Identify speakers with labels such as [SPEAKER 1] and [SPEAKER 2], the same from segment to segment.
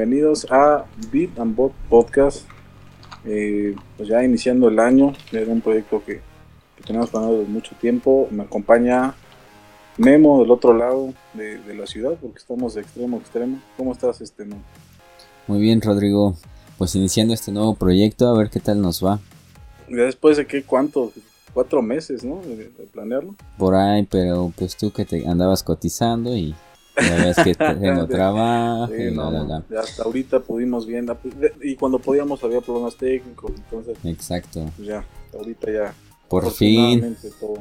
[SPEAKER 1] Bienvenidos a Beat and Bot Podcast. Eh, pues ya iniciando el año, era un proyecto que, que tenemos planeado desde mucho tiempo. Me acompaña Memo del otro lado de, de la ciudad, porque estamos de extremo a extremo. ¿Cómo estás, este Memo?
[SPEAKER 2] Muy bien, Rodrigo. Pues iniciando este nuevo proyecto, a ver qué tal nos va.
[SPEAKER 1] Ya después de qué, cuánto, cuatro meses, ¿no? De, de planearlo.
[SPEAKER 2] Por ahí, pero pues tú que te andabas cotizando y ya ves que tengo trabajo
[SPEAKER 1] Sí,
[SPEAKER 2] y
[SPEAKER 1] no,
[SPEAKER 2] la, la,
[SPEAKER 1] no,
[SPEAKER 2] la.
[SPEAKER 1] ya hasta ahorita pudimos bien, y cuando podíamos había problemas técnicos, entonces
[SPEAKER 2] Exacto.
[SPEAKER 1] pues ya, ahorita ya
[SPEAKER 2] Por fin.
[SPEAKER 1] todo,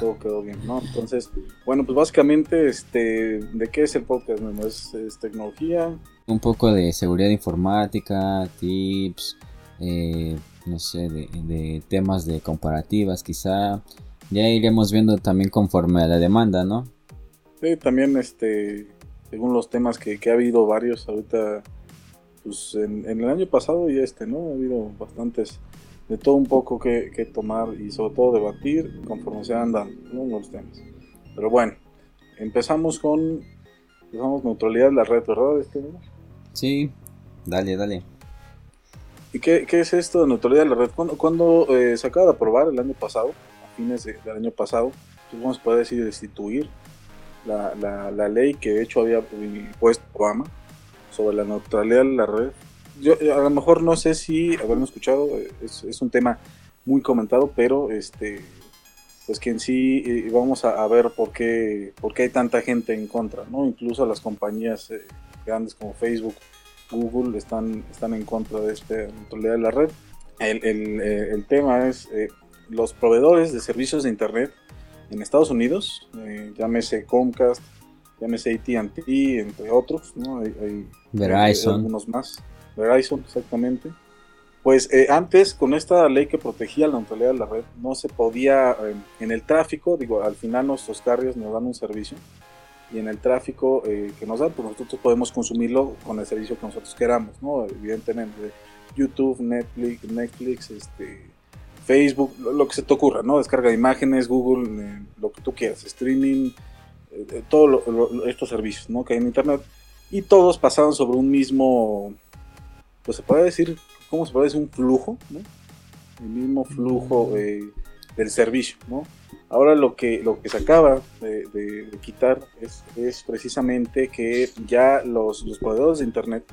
[SPEAKER 1] todo quedó bien, ¿no? Entonces, bueno, pues básicamente, este, ¿de qué es el podcast, Memo? ¿Es, es tecnología?
[SPEAKER 2] Un poco de seguridad informática, tips, eh, no sé, de, de temas de comparativas quizá. Ya iremos viendo también conforme a la demanda, ¿no?
[SPEAKER 1] Sí, también, este, según los temas que, que ha habido varios ahorita, pues en, en el año pasado y este, ¿no? Ha habido bastantes, de todo un poco que, que tomar y sobre todo debatir conforme se andan ¿no? los temas. Pero bueno, empezamos con, empezamos neutralidad de la red, ¿verdad? Este, Memo?
[SPEAKER 2] Sí, dale, dale.
[SPEAKER 1] ¿Y qué, qué es esto de neutralidad de la red? Cuando, cuando eh, se acaba de aprobar el año pasado, a fines de- del año pasado, vamos a poder decir destituir la, la, la ley que de hecho había puesto Obama sobre la neutralidad de la red. Yo a lo mejor no sé si haberme escuchado, eh, es, es un tema muy comentado, pero este pues que en sí eh, vamos a, a ver por qué, por qué hay tanta gente en contra, ¿no? Incluso las compañías eh, grandes como Facebook, Google están, están en contra de esta neutralidad de la red. El, el, eh, el tema es eh, los proveedores de servicios de Internet en Estados Unidos, eh, llámese Comcast, llámese AT&T, entre otros, ¿no? Hay, hay- hay
[SPEAKER 2] Verizon.
[SPEAKER 1] algunos más. Verizon, exactamente. Pues eh, antes, con esta ley que protegía la neutralidad de la red, no se podía, eh, en el tráfico, digo, al final nuestros carriers nos dan un servicio, y en el tráfico eh, que nos dan, pues nosotros podemos consumirlo con el servicio que nosotros queramos, ¿no? Evidentemente, YouTube, Netflix, Netflix, este, Facebook, lo, lo que se te ocurra, ¿no? Descarga de imágenes, Google, eh, lo que tú quieras, streaming, eh, todos estos servicios, ¿no? Que hay en Internet, y todos pasaban sobre un mismo, pues se puede decir, ¿cómo se puede decir? Un flujo, ¿no? El mismo flujo eh, del servicio, ¿no? Ahora lo que, lo que se acaba de, de- de quitar es, es precisamente que ya los, los proveedores de Internet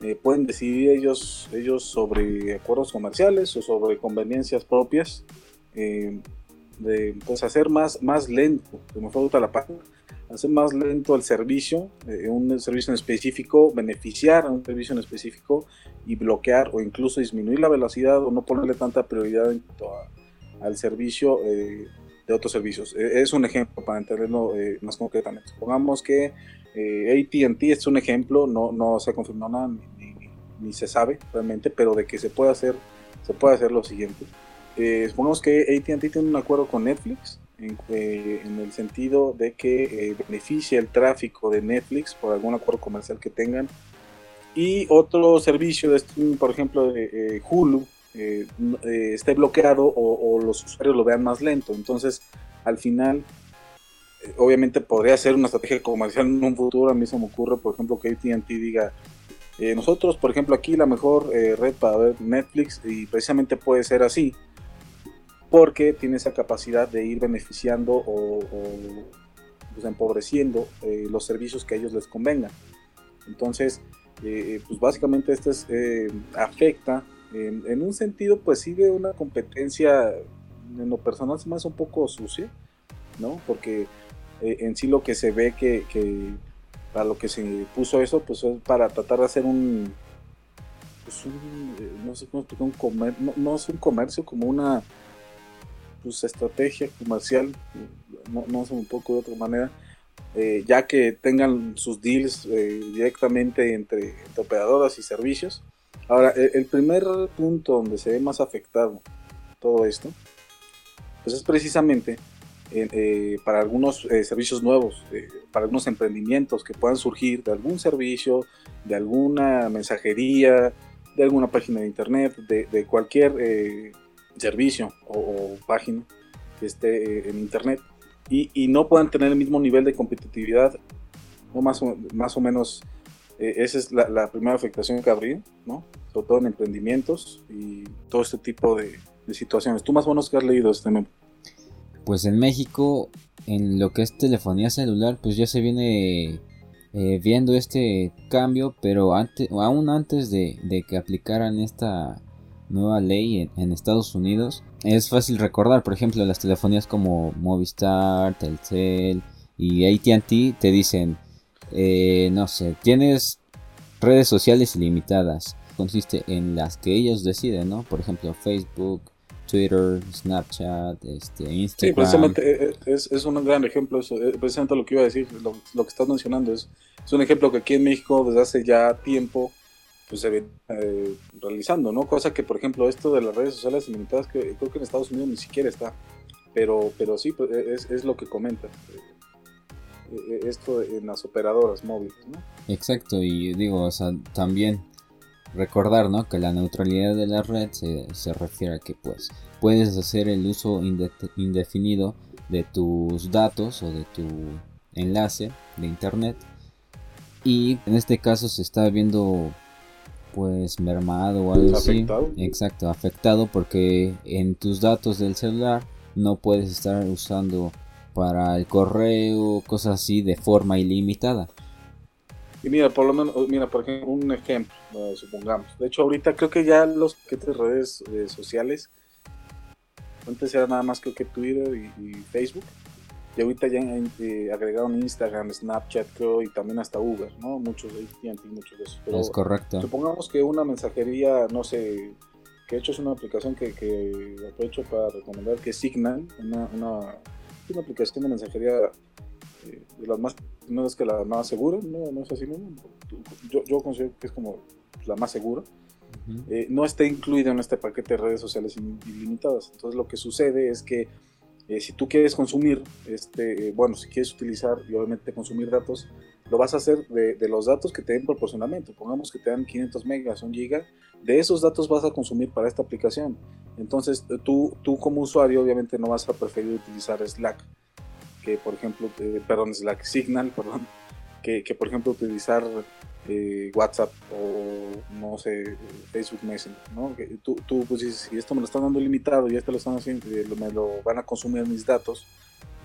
[SPEAKER 1] eh, pueden decidir ellos, ellos sobre acuerdos comerciales o sobre conveniencias propias, eh, de pues hacer más, más lento, se me la página, hacer más lento el servicio, eh, un servicio en específico, beneficiar a un servicio en específico y bloquear o incluso disminuir la velocidad o no ponerle tanta prioridad en a- al servicio eh, de otros servicios. Eh, es un ejemplo para entenderlo eh, más concretamente. Supongamos que eh, ATT es un ejemplo, no, se ha confirmado nada ni, se sabe realmente, pero de que se puede hacer, se puede hacer lo siguiente. Eh, supongamos que ATT tiene un acuerdo con Netflix en, eh, el sentido de que eh, beneficia el tráfico de Netflix por algún acuerdo comercial que tengan y otro servicio de streaming, por ejemplo, de eh, Hulu, esté bloqueado o, los usuarios lo vean más lento. Entonces, al final, obviamente podría ser una estrategia comercial en un futuro. A mí se me ocurre, por ejemplo, que ATT diga, eh, nosotros, por ejemplo, aquí la mejor eh, red para ver Netflix y precisamente puede ser así, porque tiene esa capacidad de ir beneficiando o, pues, empobreciendo eh, los servicios que a ellos les convengan. Entonces, pues básicamente esto es, afecta en, un sentido, pues sigue una competencia en lo personal se me un poco sucia, ¿no? Porque eh, en sí lo que se ve que, para lo que se puso eso, pues es para tratar de hacer un, pues un eh, no sé cómo explicar, un comer, no, es un comercio, como una pues estrategia comercial, no, no sé un poco de otra manera, eh, ya que tengan sus deals directamente entre, entre operadoras y servicios. Ahora, el, el primer punto donde se ve más afectado todo esto, pues es precisamente eh, para algunos eh, servicios nuevos, eh, para algunos emprendimientos que puedan surgir de algún servicio, de alguna mensajería, de alguna página de internet, de, de cualquier eh, servicio o, o página que esté eh, en internet y, y no puedan tener el mismo nivel de competitividad, o más o, más o menos eh, esa es la, primera afectación que habría, ¿no? Sobre todo en emprendimientos y todo este tipo de, situaciones. ¿Tú más o menos que has leído este memo?
[SPEAKER 2] Pues en México, en lo que es telefonía celular, pues ya se viene eh, viendo este cambio, pero antes, aún antes de, que aplicaran esta nueva ley en, Estados Unidos, es fácil recordar, por ejemplo, las telefonías como Movistar, Telcel y ATT te dicen, eh, no sé, tienes redes sociales ilimitadas, consiste en las que ellos deciden, ¿no? Por ejemplo, Facebook, Twitter, Snapchat, este, Instagram. Sí,
[SPEAKER 1] precisamente eh, es, es, un gran ejemplo eso, eh, precisamente lo que iba a decir, lo, que estás mencionando es, es un ejemplo que aquí en México desde hace ya tiempo pues se viene eh, realizando, ¿no? Cosa que, por ejemplo, esto de las redes sociales ilimitadas, que creo que en Estados Unidos ni siquiera está, pero, pero sí, pues, es, es lo que comentas, esto en las operadoras móviles, ¿no?
[SPEAKER 2] Exacto, y digo, o sea, también Recordar ¿no? que la neutralidad de la red se, se, refiere a que pues, puedes hacer el uso indefinido de tus datos o de tu enlace de internet y en este caso se está viendo pues mermado o algo así. Exacto, afectado porque en tus datos del celular no puedes estar usando para el correo, cosas así de forma ilimitada.
[SPEAKER 1] Y mira, por lo menos, mira, por ejemplo, un ejemplo, supongamos. De hecho, ahorita creo que ya los paquetes de redes eh, sociales, antes era nada más creo que Twitter y, Facebook. Y ahorita ya eh, agregaron Instagram, Snapchat, creo, y también hasta Uber, ¿no? Muchos de muchos de esos.
[SPEAKER 2] es correcto.
[SPEAKER 1] Supongamos que una mensajería, no sé, que de hecho es una aplicación que, que aprovecho para recomendar, que Signal, una, una, una aplicación de mensajería eh, de las más no es que la más segura, no, no es así, no, yo, yo considero que es como la más segura, eh, no está incluida en este paquete de redes sociales ilimitadas. Entonces lo que sucede es que eh, si tú quieres consumir, este, bueno, si quieres utilizar y obviamente consumir datos, lo vas a hacer de, de, los datos que te den proporcionamiento. Pongamos que te dan 500 megas, un giga, de esos datos vas a consumir para esta aplicación. Entonces tú, tú como usuario obviamente no vas a preferir utilizar Slack que por ejemplo, eh, perdón, Slack Signal, perdón, que, que por ejemplo utilizar eh, WhatsApp o no sé, Facebook Messenger, ¿no? Que tú, tú pues dices, si esto me lo están dando limitado y esto lo están haciendo, eh, me lo van a consumir mis datos,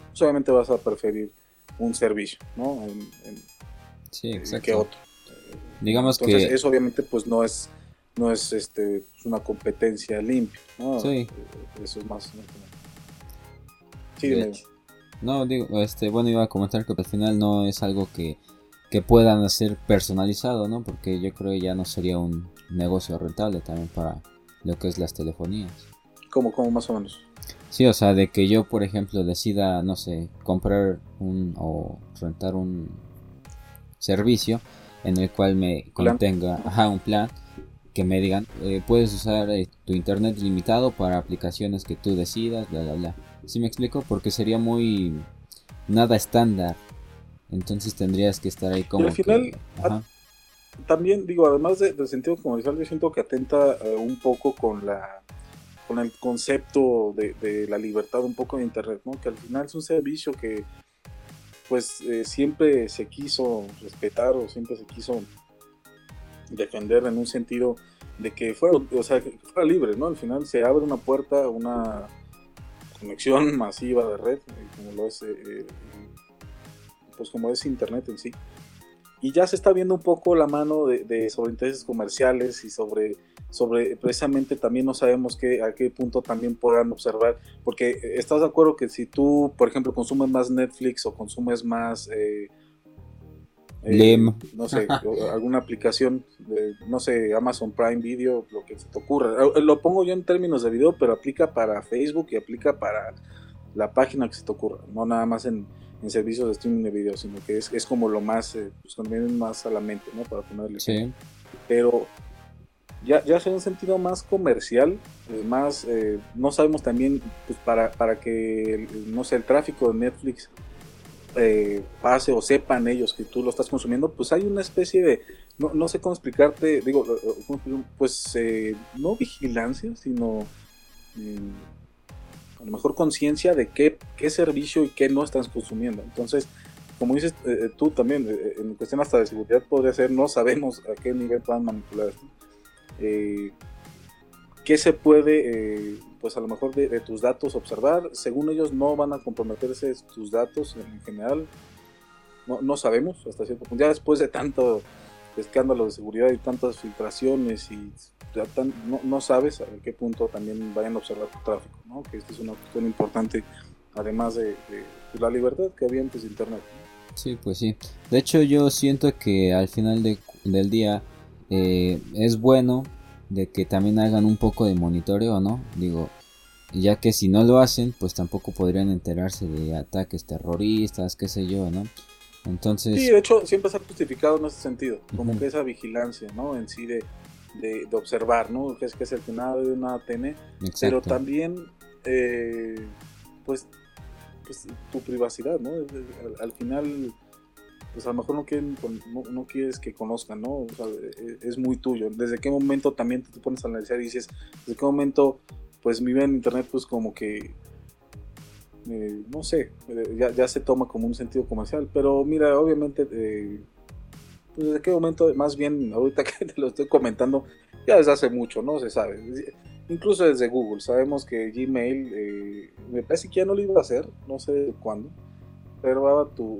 [SPEAKER 1] pues obviamente vas a preferir un servicio, ¿no?
[SPEAKER 2] sí, exacto.
[SPEAKER 1] Que otro.
[SPEAKER 2] Digamos
[SPEAKER 1] Entonces, que eso obviamente pues no es no es este una competencia limpia, ¿no?
[SPEAKER 2] Sí.
[SPEAKER 1] Eso es más.
[SPEAKER 2] Sí, no, digo, este, bueno, iba a comentar que al final no es algo que, puedan hacer personalizado, ¿no? Porque yo creo que ya no sería un negocio rentable también para lo que es las telefonías.
[SPEAKER 1] ¿Cómo, cómo más o menos?
[SPEAKER 2] Sí, o sea, de que yo, por ejemplo, decida, no sé, comprar un o rentar un servicio en el cual me contenga ajá, un plan que me digan, eh, puedes usar eh, tu internet limitado para aplicaciones que tú decidas, bla, bla, bla. Si me explico? Porque sería muy nada estándar. Entonces tendrías que estar ahí como.
[SPEAKER 1] al final, también digo, además de, del sentido comercial, yo siento que atenta eh, un poco con la con el concepto de, la libertad un poco de internet, ¿no? Que al final es un servicio que pues eh, siempre se quiso respetar o siempre se quiso defender en un sentido de que fuera, o sea, que fuera libre, ¿no? Al final se abre una puerta, una conexión masiva de red, eh, como lo es, eh, eh, pues como es Internet en sí. Y ya se está viendo un poco la mano de, sobre intereses comerciales y sobre, sobre precisamente también no sabemos qué, a qué punto también podrán observar, porque estás de acuerdo que si tú, por ejemplo, consumes más Netflix o consumes más... no sé, alguna aplicación, no sé, Amazon Prime Video, lo que se te ocurra. Lo pongo yo en términos de video, pero aplica para Facebook y aplica para la página que se te ocurra, no nada más en, servicios de streaming de video, sino que es, es como lo más, eh, pues que viene más a la mente, ¿no? Para ponerle.
[SPEAKER 2] Sí.
[SPEAKER 1] Pero ya, ya se un sentido más comercial, eh, más, eh, no sabemos también, pues para, para que, no sé, el tráfico de Netflix eh, pase o sepan ellos que tú lo estás consumiendo, pues hay una especie de, no, no sé cómo explicarte, digo, pues eh, no vigilancia, sino mm, a lo mejor conciencia de qué, qué servicio y qué no estás consumiendo. Entonces, como dices eh, tú también, en cuestión hasta de seguridad podría ser, no sabemos a qué nivel puedan manipular. ¿Qué se puede, pues a lo mejor de, tus datos observar? Según ellos no van a comprometerse tus datos en general. No, no sabemos hasta cierto punto. Ya después de tanto escándalo de seguridad y tantas filtraciones y no, no, sabes a qué punto también vayan a observar tu tráfico, ¿no? que es una cuestión importante, además de, la libertad que había antes de Internet.
[SPEAKER 2] Sí, pues sí. De hecho yo siento que al final de, del día eh, es bueno de que también hagan un poco de monitoreo, ¿no? Digo, ya que si no lo hacen, pues tampoco podrían enterarse de ataques terroristas, qué sé yo, ¿no? Entonces...
[SPEAKER 1] Sí, de hecho, siempre está justificado en ese sentido, como que esa vigilancia, ¿no? En sí de, de, observar, ¿no? Que es, que es el final de una ATN, pero también, eh, pues, pues, tu privacidad, ¿no? Al, final, pues a lo mejor no, quieren, no, quieres que conozcan, ¿no? E, es muy tuyo. ¿Desde qué momento también te pones a analizar y dices, desde qué momento, pues mi vida en Internet, pues como que eh, no sé, eh, ya, se toma como un sentido comercial, pero mira, obviamente, eh, pues desde qué momento, más bien ahorita que te lo estoy comentando, ya desde hace mucho, ¿no? Se sabe. Incluso desde Google, sabemos que Gmail, me parece que ya no lo iba a hacer, no sé cuándo, tu,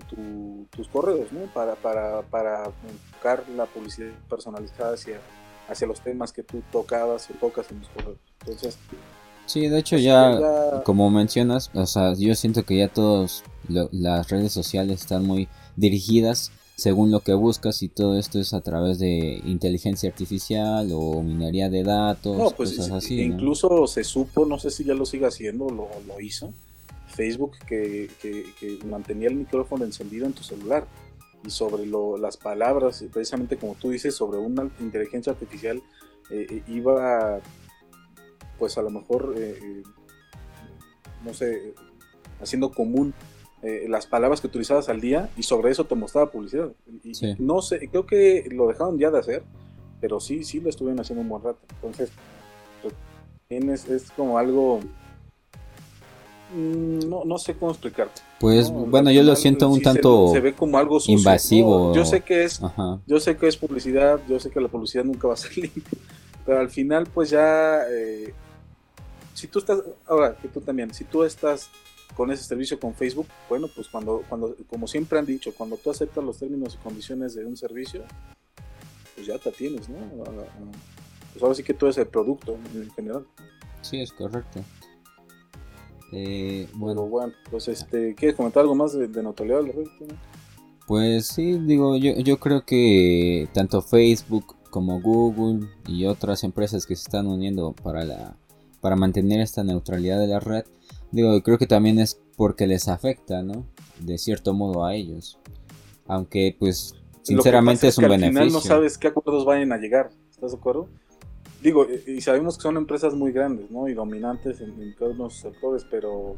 [SPEAKER 1] tus correos, ¿no? Para, para, para enfocar la publicidad personalizada hacia, hacia los temas que tú tocabas o tocas en los correos. Entonces,
[SPEAKER 2] Sí, de hecho pues ya, como mencionas, o sea, yo siento que ya todas las redes sociales están muy dirigidas según lo que buscas y todo esto es a través de inteligencia artificial o minería de datos, no, pues, cosas así.
[SPEAKER 1] Incluso se supo, no sé si ya lo sigue haciendo, lo, lo hizo, Facebook que, que, mantenía el micrófono encendido en tu celular y sobre lo, las palabras, precisamente como tú dices, sobre una inteligencia artificial eh, eh, iba pues a lo mejor, eh, no sé, haciendo común eh, las palabras que utilizabas al día y sobre eso te mostraba publicidad. Y, No sé, creo que lo dejaron ya de hacer, pero sí, sí lo estuvieron haciendo un buen rato. Entonces, pues, es, como algo... Mm, no, no sé cómo explicarte.
[SPEAKER 2] Pues bueno, yo lo siento un tanto
[SPEAKER 1] se, ve como algo
[SPEAKER 2] invasivo.
[SPEAKER 1] yo sé que es, yo sé que es publicidad, yo sé que la publicidad nunca va a ser limpia, pero al final pues ya si tú estás, ahora que tú también, si tú estás con ese servicio con Facebook, bueno, pues cuando, cuando, como siempre han dicho, cuando tú aceptas los términos y condiciones de un servicio, pues ya te tienes, ¿no? Pues ahora sí que tú eres el producto en general.
[SPEAKER 2] Sí, es correcto.
[SPEAKER 1] Eh, bueno. bueno, pues este, ¿quieres comentar algo más de, de notoriedad
[SPEAKER 2] Pues sí, digo, yo, yo creo que tanto Facebook como Google y otras empresas que se están uniendo para la para mantener esta neutralidad de la red, digo, creo que también es porque les afecta, ¿no? De cierto modo a ellos. Aunque, pues, sinceramente es, un beneficio. Al final
[SPEAKER 1] no sabes qué acuerdos vayan a llegar, ¿estás de acuerdo? Digo, y sabemos que son empresas muy grandes, ¿no? Y dominantes en, todos los sectores, pero,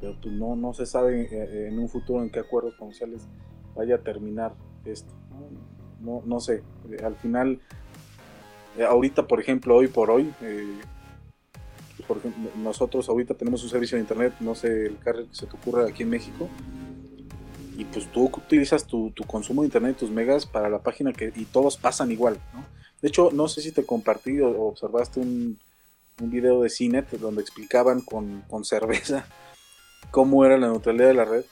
[SPEAKER 1] pero pues no, no se sabe eh, eh, en un futuro en qué acuerdos comerciales vaya a terminar esto. No, no, sé, al final, eh, ahorita, por ejemplo, hoy por hoy, por ejemplo, nosotros ahorita tenemos un servicio de internet, no sé el carro que se te ocurra aquí en México, y pues tú utilizas tu, consumo de internet, tus megas para la página que y todos pasan igual, ¿no? De hecho, no sé si te compartí o observaste un, un video de Cinet donde explicaban con, cerveza cómo era la neutralidad de la red.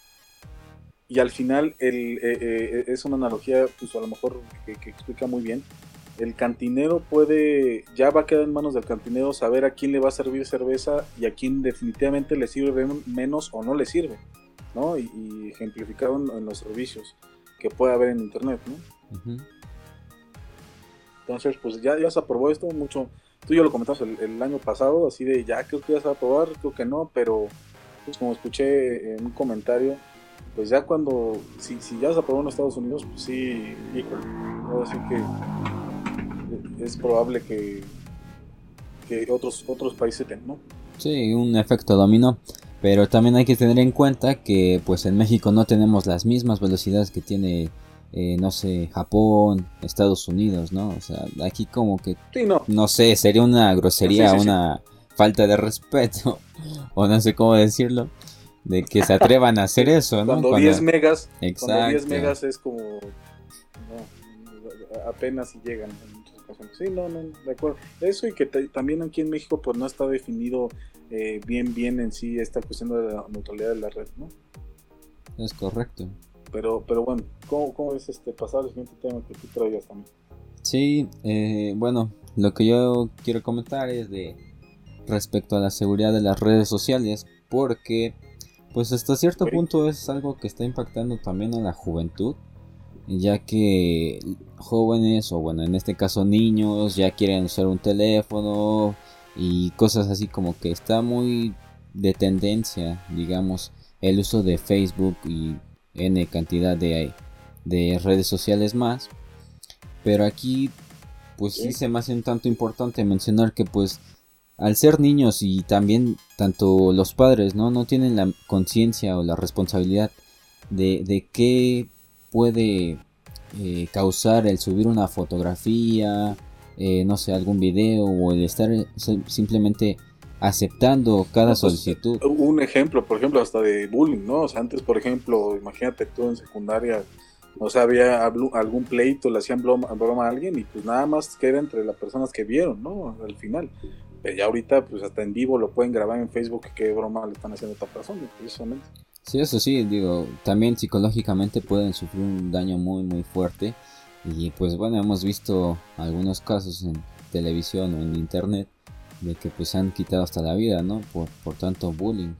[SPEAKER 1] Y al final el, eh, eh, es una analogía, pues a lo mejor que explica muy bien el cantinero puede, ya va a quedar en manos del cantinero saber a quién le va a servir cerveza y a quién definitivamente le sirve menos o no le sirve, ¿no? Y, y ejemplificado en, los servicios que puede haber en internet, ¿no? Entonces, pues ya, ya se aprobó esto mucho. Tú y yo lo comentamos el, año pasado, así de ya creo que ya se va a aprobar, creo que no, pero pues como escuché en un comentario, pues ya cuando, si, si ya se aprobó en Estados Unidos, pues sí, híjole, así que es probable que, que otros, otros países tengan, ¿no?
[SPEAKER 2] Sí, un efecto dominó. Pero también hay que tener en cuenta que pues en México no tenemos las mismas velocidades que tiene, eh, no sé, Japón, Estados Unidos, ¿no? O sea, aquí como que, no. sé, sería una grosería, una falta de respeto, o no sé cómo decirlo. de que se atrevan a hacer eso, ¿no?
[SPEAKER 1] Cuando, 10 megas, cuando 10 megas es como apenas si llegan en muchas ocasiones. Sí, no, no, de acuerdo. Eso y que también aquí en México pues no está definido eh, bien bien en sí esta cuestión de la neutralidad de la red, ¿no?
[SPEAKER 2] Es correcto.
[SPEAKER 1] Pero, pero bueno, ¿cómo, cómo es este pasar al siguiente tema que tú traías también?
[SPEAKER 2] Sí, eh, bueno, lo que yo quiero comentar es de respecto a la seguridad de las redes sociales, porque pues hasta cierto punto es algo que está impactando también a la juventud, ya que jóvenes o bueno, en este caso niños ya quieren usar un teléfono y cosas así como que está muy de tendencia, digamos, el uso de Facebook y N cantidad de, de redes sociales más. Pero aquí pues sí se me hace un tanto importante mencionar que pues al ser niños y también tanto los padres no no tienen la conciencia o la responsabilidad de, de qué puede eh, causar el subir una fotografía eh, no sé algún video o el estar simplemente aceptando cada pues, solicitud
[SPEAKER 1] un ejemplo por ejemplo hasta de bullying no o sea, antes por ejemplo imagínate tú en secundaria o sea, había algún pleito, le hacían broma, a alguien y pues nada más queda entre las personas que vieron, ¿no? Al final. Pero ya ahorita, pues hasta en vivo lo pueden grabar en Facebook qué broma le están haciendo a otra persona, precisamente.
[SPEAKER 2] Sí, eso sí, digo, también psicológicamente pueden sufrir un daño muy, muy fuerte. Y pues bueno, hemos visto algunos casos en televisión o en internet de que pues han quitado hasta la vida, ¿no? Por, por tanto bullying.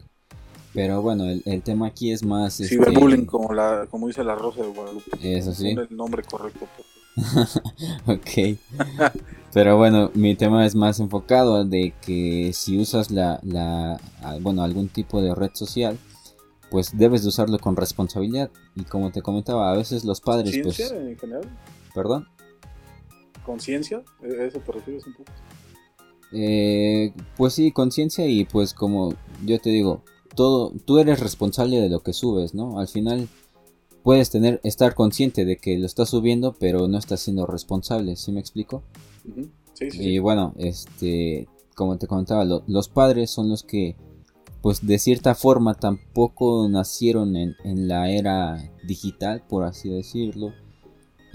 [SPEAKER 2] Pero bueno, el, el tema aquí es más...
[SPEAKER 1] Ciberbullying, este... como, la, como dice la Rosa de Guadalupe.
[SPEAKER 2] Eso sí.
[SPEAKER 1] el nombre correcto.
[SPEAKER 2] ok. Pero bueno, mi tema es más enfocado de que si usas la, la, bueno, algún tipo de red social, pues debes de usarlo con responsabilidad. Y como te comentaba, a veces los padres, pues...
[SPEAKER 1] en general?
[SPEAKER 2] ¿Perdón?
[SPEAKER 1] ¿Conciencia? ¿E-, ¿Eso te refieres un poco?
[SPEAKER 2] Eh, pues sí, conciencia y pues como yo te digo, todo, tú eres responsable de lo que subes, ¿no? Al final puedes tener, estar consciente de que lo estás subiendo, pero no estás siendo responsable, ¿sí me explico?
[SPEAKER 1] sí, sí,
[SPEAKER 2] y bueno, este, como te comentaba, los padres son los que, pues de cierta forma, tampoco nacieron en, en la era digital, por así decirlo.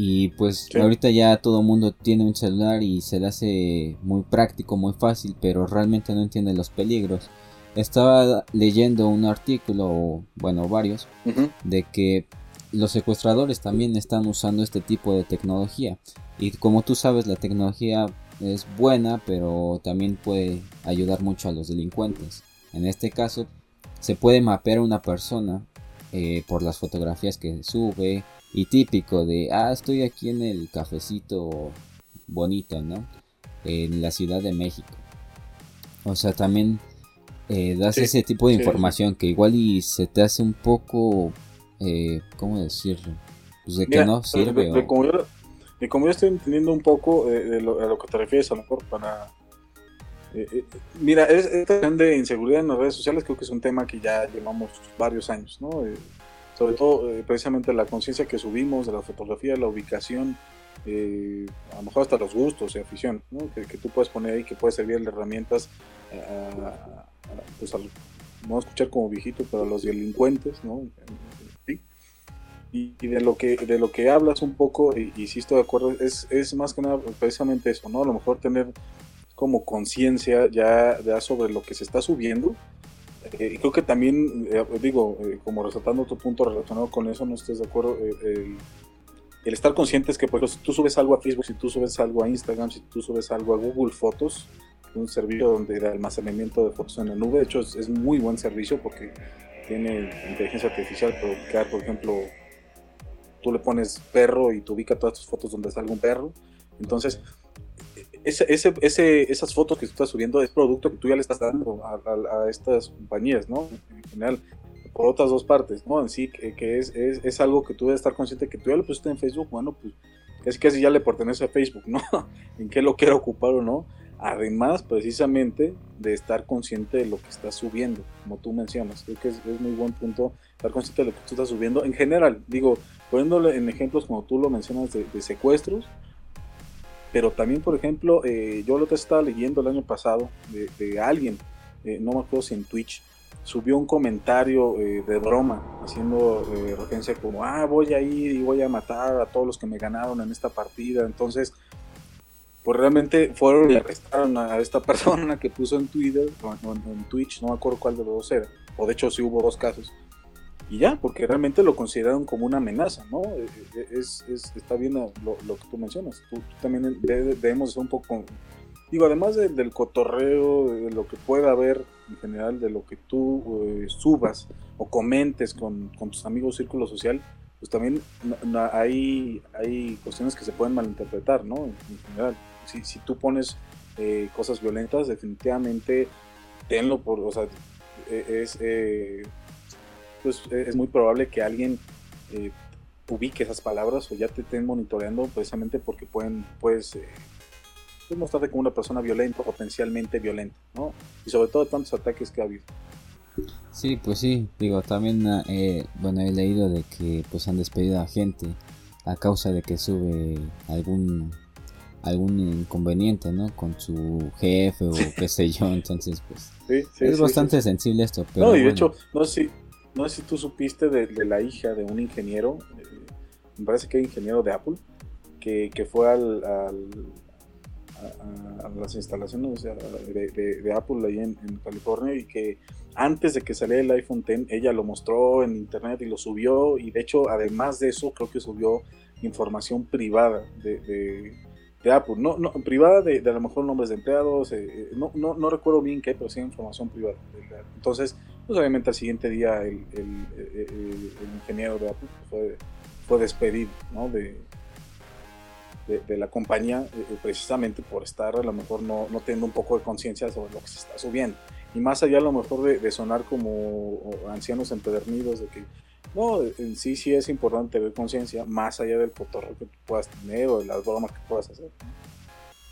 [SPEAKER 2] Y pues ahorita ya todo el mundo tiene un celular y se le hace muy práctico, muy fácil, pero realmente no entiende los peligros. Estaba leyendo un artículo, bueno, varios, de que los secuestradores también están usando este tipo de tecnología. Y como tú sabes, la tecnología es buena, pero también puede ayudar mucho a los delincuentes. En este caso, se puede mapear a una persona eh, por las fotografías que sube. Y típico de, ah, estoy aquí en el cafecito bonito, ¿no? En la Ciudad de México. O sea, también eh, das ese tipo de información que igual y se te hace un poco, eh, ¿cómo decirlo? Pues de que no sirve.
[SPEAKER 1] De, como yo, como yo estoy entendiendo un poco eh, de, lo, a lo que te refieres, a lo mejor para... Eh, mira, es, esta de inseguridad en las redes sociales creo que es un tema que ya llevamos varios años, ¿no? Sobre todo precisamente la conciencia que subimos de la fotografía, la ubicación, a lo mejor hasta los gustos y afición, ¿no? que, tú puedes poner ahí, que puede servir de herramientas a, pues al, vamos a escuchar como viejito, pero a los delincuentes, ¿no? Y, de lo que de lo que hablas un poco, y, y sí estoy de acuerdo, es, es más que nada precisamente eso, ¿no? A lo mejor tener como conciencia ya, ya sobre lo que se está subiendo. Eh, creo que también, eh, digo, eh, como resaltando otro punto relacionado con eso, no estés de acuerdo, el, el, estar consciente es que, por ejemplo, si tú subes algo a Facebook, si tú subes algo a Instagram, si tú subes algo a Google Fotos, un servicio donde de almacenamiento de fotos en la nube. De hecho, es, muy buen servicio porque tiene inteligencia artificial para ubicar, por ejemplo, tú le pones perro y te ubica todas tus fotos donde salga un perro. Entonces, ese, ese, ese, esas fotos que tú estás subiendo es producto que tú ya le estás dando a, estas compañías, ¿no? En general, por otras dos partes, ¿no? En sí, que, es, es, es, algo que tú debes estar consciente que tú ya lo pusiste en Facebook, bueno, pues es que así ya le pertenece a Facebook, ¿no? en qué lo quiero ocupar o no además precisamente de estar consciente de lo que estás subiendo, como tú mencionas. Creo que es, muy buen punto estar consciente de lo que tú estás subiendo. En general, digo, poniéndole en ejemplos como tú lo mencionas de, secuestros, pero también, por ejemplo, eh, yo lo que estaba leyendo el año pasado de, alguien, eh, no me acuerdo si en Twitch, subió un comentario eh, de broma, haciendo eh, referencia como, ah, voy a ir y voy a matar a todos los que me ganaron en esta partida. Entonces, pues realmente fueron y arrestaron a esta persona que puso en Twitter, o en, Twitch, no me acuerdo cuál de los dos era, o de hecho sí hubo dos casos. Y ya, porque realmente lo consideraron como una amenaza, ¿no? Eh, es, está bien lo, que tú mencionas. Tú, también debemos ser un poco digo, además del cotorreo, de lo que pueda haber en general, de lo que tú eh, subas o comentes con, tus amigos círculo social, pues también hay, hay cuestiones que se pueden malinterpretar, ¿no? En, general, si, si, tú pones eh, cosas violentas, definitivamente tenlo por, o sea, e, es, eh, pues, es muy probable que alguien ubique esas palabras o ya te estén monitoreando precisamente porque pueden, pues, es mostrarte como una persona violenta, potencialmente violenta, ¿no? Y sobre todo tantos ataques que ha habido.
[SPEAKER 2] Sí, pues sí, digo, también, eh, bueno, he leído de que pues han despedido a gente a causa de que sube algún algún inconveniente, ¿no? Con su jefe o qué sé yo, entonces pues es bastante sensible esto. Pero
[SPEAKER 1] no, y de hecho, no sé, si, no sé si tú supiste de, la hija de un ingeniero, eh, me parece que era ingeniero de Apple, que, que fue al a, las instalaciones de, Apple ahí en, California y que antes de que saliera el iPhone X ella lo mostró en internet y lo subió y de hecho además de eso creo que subió información privada de, Apple, no, no privada de, a lo mejor nombres de empleados, eh, eh, no, no, no, recuerdo bien qué, pero sí información privada. Entonces, pues obviamente al siguiente día el, ingeniero de Apple fue, fue despedido de, de, la compañía eh, eh, precisamente por estar a lo mejor no, no teniendo un poco de conciencia sobre lo que se está subiendo. Y más allá a lo mejor de, sonar como ancianos empedernidos, de que no, en sí sí es importante tener conciencia, más allá del cotorreo que tú puedas tener o de las bromas que puedas hacer.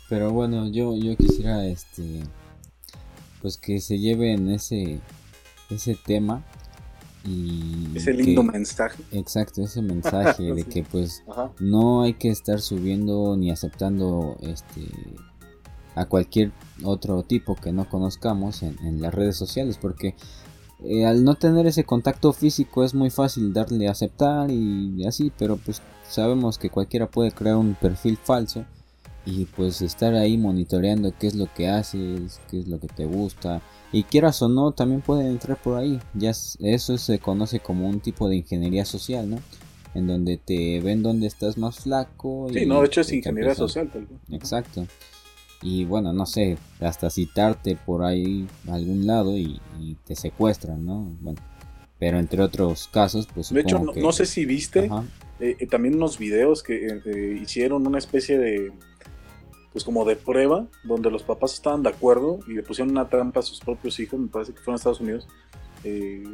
[SPEAKER 2] Pero bueno, yo, yo quisiera este pues que se lleven ese ese tema
[SPEAKER 1] ese lindo mensaje.
[SPEAKER 2] Exacto, ese mensaje de que pues no hay que estar subiendo ni aceptando este a cualquier otro tipo que no conozcamos en, las redes sociales porque eh, al no tener ese contacto físico es muy fácil darle a aceptar y así, pero pues sabemos que cualquiera puede crear un perfil falso y pues estar ahí monitoreando qué es lo que haces, qué es lo que te gusta, y quieras o no, también pueden entrar por ahí. Ya eso se conoce como un tipo de ingeniería social, ¿no? En donde te ven donde estás más flaco.
[SPEAKER 1] Sí, no, de hecho es ingeniería social. Tal
[SPEAKER 2] Exacto. Y bueno, no sé, hasta citarte por ahí a algún lado y, te secuestran, ¿no? Bueno, pero entre otros casos, pues...
[SPEAKER 1] De hecho, no, sé si viste eh, eh, también unos videos que eh, hicieron una especie de pues como de prueba, donde los papás estaban de acuerdo y le pusieron una trampa a sus propios hijos, me parece que fueron a Estados Unidos, eh,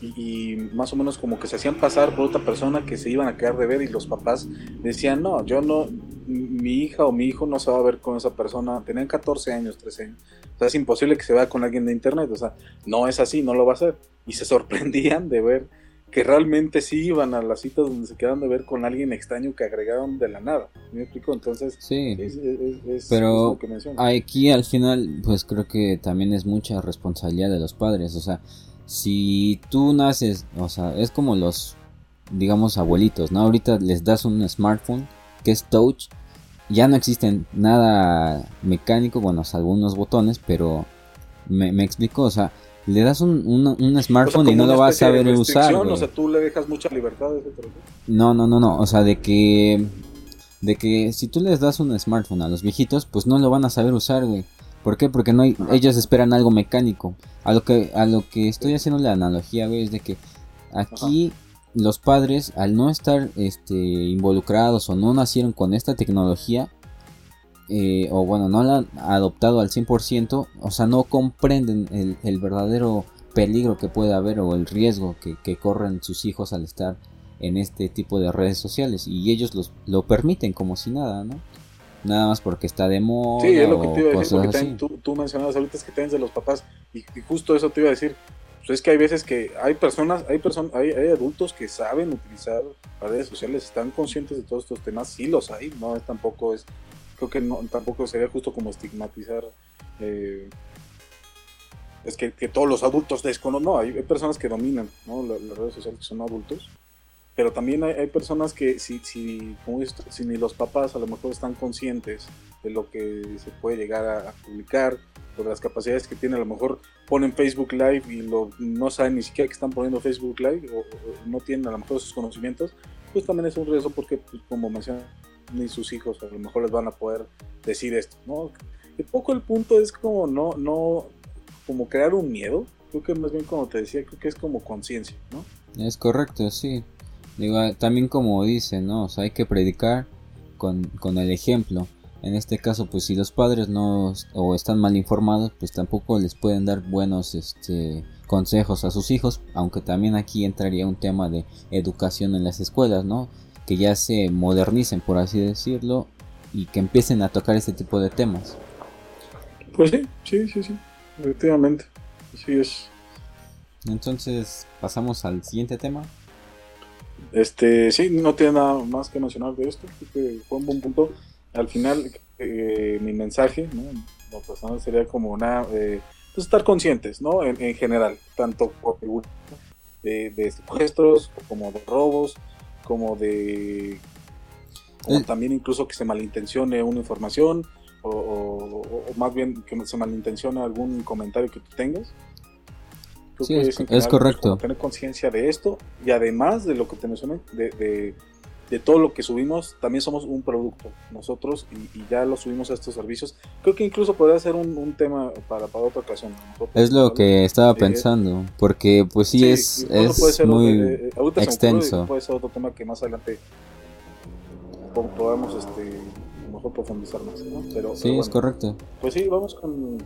[SPEAKER 1] y, más o menos como que se hacían pasar por otra persona que se iban a quedar de ver y los papás decían, no, yo no, mi hija o mi hijo no se va a ver con esa persona, tenían 14 años, 13 años, o sea, es imposible que se vea con alguien de internet, o sea, no es así, no lo va a hacer, y se sorprendían de ver que realmente sí iban a las citas donde se quedan de ver con alguien extraño que agregaron de la nada. ¿Me explico? Entonces,
[SPEAKER 2] sí, pero aquí al final, pues creo que también es mucha responsabilidad de los padres. O sea, si tú naces, o sea, es como los, digamos, abuelitos, ¿no? Ahorita les das un smartphone que es touch, ya no existen nada mecánico, bueno, algunos botones, pero me, me explico, o sea, le das un, un, smartphone y no lo vas a saber usar.
[SPEAKER 1] O sea, tú le dejas mucha libertad
[SPEAKER 2] No, no, no, no. O sea, de que. De que si tú les das un smartphone a los viejitos, pues no lo van a saber usar, güey. ¿Por qué? Porque no hay, ellos esperan algo mecánico. A lo que a lo que estoy haciendo la analogía, güey, es de que aquí los padres al no estar este involucrados o no nacieron con esta tecnología, eh, o bueno, no la han adoptado al 100%, o sea, no comprenden el, verdadero peligro que puede haber o el riesgo que, corren sus hijos al estar en este tipo de redes sociales y ellos los, lo permiten como si nada, ¿no? Nada más porque está de moda.
[SPEAKER 1] Sí, es lo que te iba a decir, tú, tú, mencionabas ahorita es que tienes de los papás y, justo eso te iba a decir. Pues es que hay veces que hay personas, hay personas, hay, hay, adultos que saben utilizar las redes sociales, están conscientes de todos estos temas, sí los hay, no es tampoco es creo que no, tampoco sería justo como estigmatizar eh, es que, todos los adultos desconocen, no, hay, personas que dominan ¿no? las, redes sociales que son adultos, pero también hay, personas que si, si, como si ni los papás a lo mejor están conscientes de lo que se puede llegar a, publicar, o de las capacidades que tiene, a lo mejor ponen Facebook Live y lo, no saben ni siquiera que están poniendo Facebook Live, o, no tienen a lo mejor esos conocimientos, pues también es un riesgo porque, pues, como mencionan, ni sus hijos a lo mejor les van a poder decir esto, ¿no? Un poco el punto es como no, no, como crear un miedo. Creo que más bien como te decía, creo que es como conciencia, ¿no?
[SPEAKER 2] Es correcto, sí. Digo, también como dice, ¿no? Hay que predicar con, con el ejemplo. En este caso, pues si los padres no o están mal informados, pues tampoco les pueden dar buenos este, consejos a sus hijos, aunque también aquí entraría un tema de educación en las escuelas, ¿no? Que ya se modernicen, por así decirlo, y que empiecen a tocar este tipo de temas.
[SPEAKER 1] Pues sí, sí, sí, sí, efectivamente, así es.
[SPEAKER 2] Entonces, pasamos al siguiente tema.
[SPEAKER 1] Este, sí, no tiene nada más que mencionar de esto, creo que fue un buen punto. Al final, eh, mi mensaje, ¿no? Lo personal sería como una, eh, pues estar conscientes, ¿no? En, general, tanto por de, de secuestros, como de robos, como de como también incluso que se malintencione una información o, más bien que se malintencione algún comentario que tú tengas.
[SPEAKER 2] sí, es, pues, correcto.
[SPEAKER 1] tener conciencia de esto y además de lo que te mencioné, de, de, todo lo que subimos, también somos un producto nosotros y, ya lo subimos a estos servicios. Creo que incluso podría ser un, tema para, para, otra ocasión.
[SPEAKER 2] es lo que estaba eh, pensando, porque pues sí, es, es muy eh, extenso.
[SPEAKER 1] Puede ser otro tema que más adelante podamos este, mejor profundizar más. ¿no?
[SPEAKER 2] Pero, sí, es correcto.
[SPEAKER 1] Pues sí, vamos con,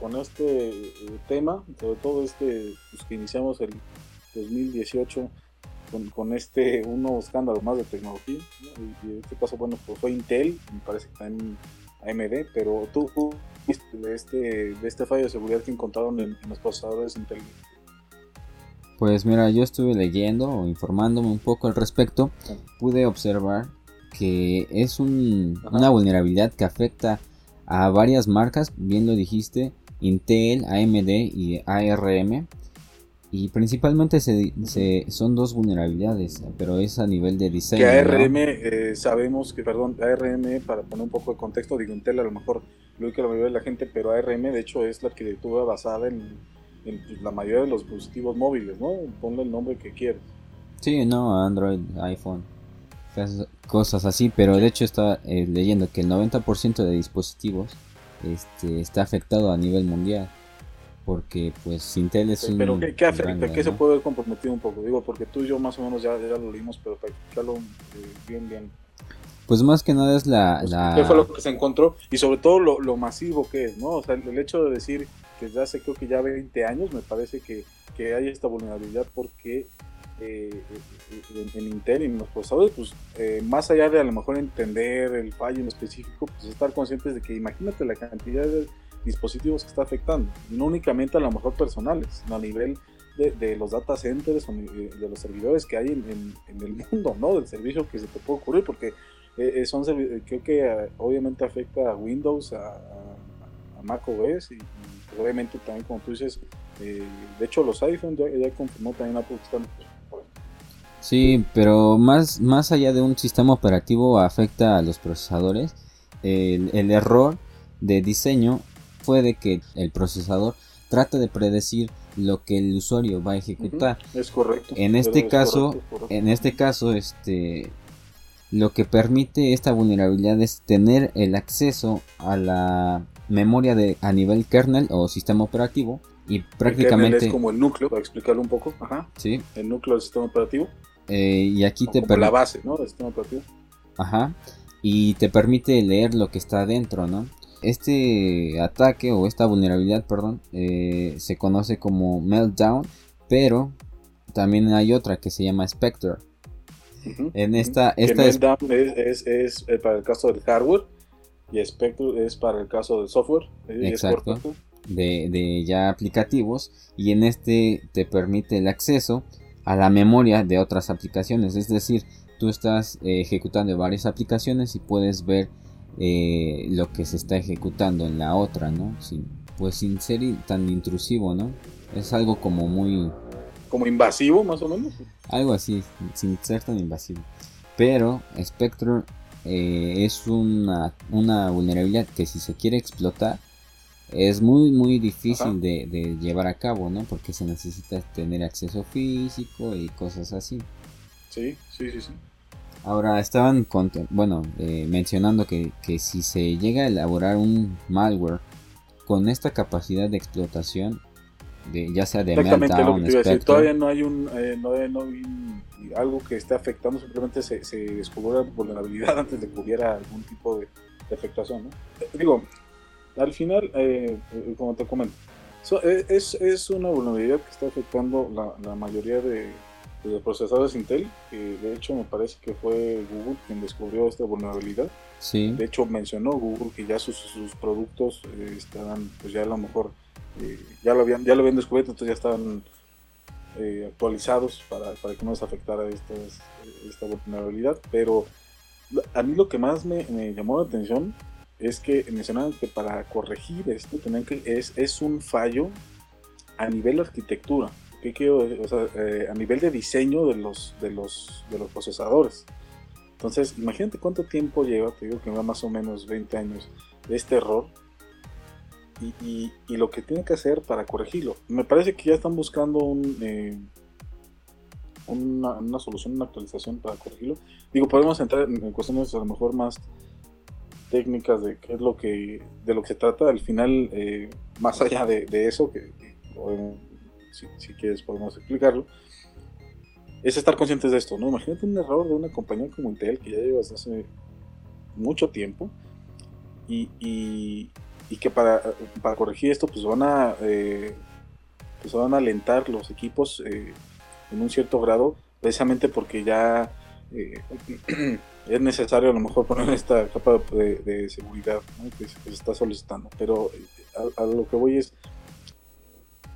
[SPEAKER 1] con este eh, tema, sobre todo este pues, que iniciamos el 2018 con, con, este un nuevo escándalo más de tecnología. Y, en este caso, bueno, pues fue Intel, me parece que también AMD, pero tú, viste de este, de este fallo de seguridad que encontraron en, los procesadores Intel.
[SPEAKER 2] Pues mira, yo estuve leyendo o informándome un poco al respecto. Pude observar que es una vulnerabilidad que afecta a varias marcas, bien lo dijiste, Intel, AMD y ARM. Y principalmente se, son dos vulnerabilidades, pero es a nivel de diseño.
[SPEAKER 1] Que ARM, eh, sabemos que, perdón, ARM, para poner un poco de contexto, digo Intel a lo mejor lo que la mayoría de la gente, pero ARM de hecho es la arquitectura basada en, la mayoría de los dispositivos móviles, ¿no? Ponle el nombre que quieras.
[SPEAKER 2] Sí, no, Android, iPhone cosas así, pero de hecho está eh, leyendo que el 90% de dispositivos este, está afectado a nivel mundial. Porque pues Intel es un...
[SPEAKER 1] Pero ¿qué, afecta? ¿Qué se puede haber comprometido un poco? Digo, porque tú y yo más o menos ya, ya lo leímos, pero para explicarlo eh, bien, bien.
[SPEAKER 2] Pues más que nada es la, pues, la...
[SPEAKER 1] ¿Qué fue lo que se encontró? Y sobre todo lo, lo, masivo que es, ¿no? O sea, el, hecho de decir que desde hace creo que ya 20 años me parece que, que hay esta vulnerabilidad porque eh, eh, en, Intel y en los procesadores, pues eh, más allá de a lo mejor entender el fallo en específico, pues estar conscientes de que imagínate la cantidad de dispositivos que está afectando, no únicamente a lo mejor personales, sino a nivel de, los data centers o de los servidores que hay en, el mundo, ¿no? Del servicio que se te puede ocurrir, porque son creo que obviamente afecta a Windows, a, Mac OS y, obviamente también como tú dices, de hecho los iPhones ya, ya confirmó también Apple que están
[SPEAKER 2] Sí, pero más, más allá de un sistema operativo afecta a los procesadores. El, error de diseño fue de que el procesador trata de predecir lo que el usuario va a ejecutar.
[SPEAKER 1] Es correcto.
[SPEAKER 2] En este caso, en este caso, este lo que permite esta vulnerabilidad es tener el acceso a la memoria de a nivel kernel o sistema operativo y prácticamente
[SPEAKER 1] el es como el núcleo, para explicarlo un poco, ajá.
[SPEAKER 2] Sí.
[SPEAKER 1] El núcleo del sistema operativo
[SPEAKER 2] eh, y aquí te
[SPEAKER 1] permite... la base, ¿no? Del sistema operativo.
[SPEAKER 2] Ajá. Y te permite leer lo que está adentro, ¿no? Este ataque o esta vulnerabilidad, perdón, eh, se conoce como Meltdown, pero también hay otra que se llama Spectre. En esta, esta
[SPEAKER 1] es... Es, es, es, para el caso del hardware y Spectre es para el caso del software.
[SPEAKER 2] Exacto. De, de ya aplicativos y en este te permite el acceso a la memoria de otras aplicaciones. Es decir, tú estás eh, ejecutando varias aplicaciones y puedes ver eh, lo que se está ejecutando en la otra, ¿no? pues sin ser tan intrusivo, ¿no? Es algo como muy...
[SPEAKER 1] Como invasivo, más o menos.
[SPEAKER 2] Algo así, sin ser tan invasivo. Pero Spectre eh, es una, una vulnerabilidad que si se quiere explotar, es muy muy difícil de, llevar a cabo, ¿no? Porque se necesita tener acceso físico y cosas así.
[SPEAKER 1] Sí, sí, sí, sí.
[SPEAKER 2] Ahora estaban bueno eh, mencionando que, que, si se llega a elaborar un malware con esta capacidad de explotación, de, ya sea de
[SPEAKER 1] meltdown, todavía no hay un, eh, no, hay algo que esté afectando, simplemente se, se descubrió la vulnerabilidad antes de que hubiera algún tipo de, de afectación. ¿no? Digo, al final, eh, eh, como te comento, eh, es, es, una vulnerabilidad que está afectando la, la mayoría de, los procesadores Intel. de hecho, me parece que fue Google quien descubrió esta vulnerabilidad.
[SPEAKER 2] Sí.
[SPEAKER 1] De hecho, mencionó Google que ya sus, sus productos estaban, pues ya a lo mejor, ya, lo habían, ya lo habían descubierto, entonces ya estaban actualizados para, para, que no les afectara esta, esta vulnerabilidad. Pero a mí lo que más me, me llamó la atención es que mencionaban que para corregir esto tenían que, es, es un fallo a nivel de arquitectura, ¿qué quiero O sea, eh, a nivel de diseño de los, de, los, de los procesadores. Entonces, imagínate cuánto tiempo lleva, te digo que va más o menos 20 años de este error y, y, lo que tienen que hacer para corregirlo. Me parece que ya están buscando un, eh, una, solución, una actualización para corregirlo. Digo, podemos entrar en cuestiones a lo mejor más técnicas de qué es lo que de lo que se trata al final eh, más allá de, eso que, si, quieres podemos explicarlo es estar conscientes de esto no imagínate un error de una compañía como Intel que ya llevas hace mucho tiempo y, y, que para, para, corregir esto pues van a eh, pues van a alentar los equipos eh, en un cierto grado precisamente porque ya es necesario a lo mejor poner esta capa de, seguridad que, se, está solicitando. Pero eh, a, lo que voy es,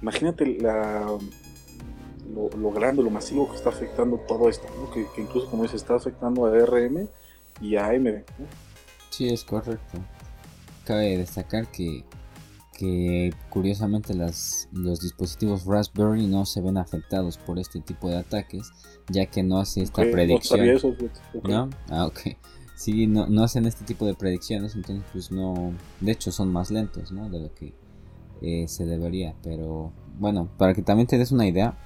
[SPEAKER 1] imagínate la, lo, grande, lo masivo que está afectando todo esto, que, incluso como dice, está afectando a DRM y a AMD.
[SPEAKER 2] Sí, es correcto. Cabe destacar que que curiosamente las, los dispositivos Raspberry no se ven afectados por este tipo de ataques, ya que no hace esta predicción. No, Ah, ok. Sí, no, no, hacen este tipo de predicciones, entonces pues no... De hecho son más lentos, ¿no? De lo que eh, se debería, pero bueno, para que también te des una idea,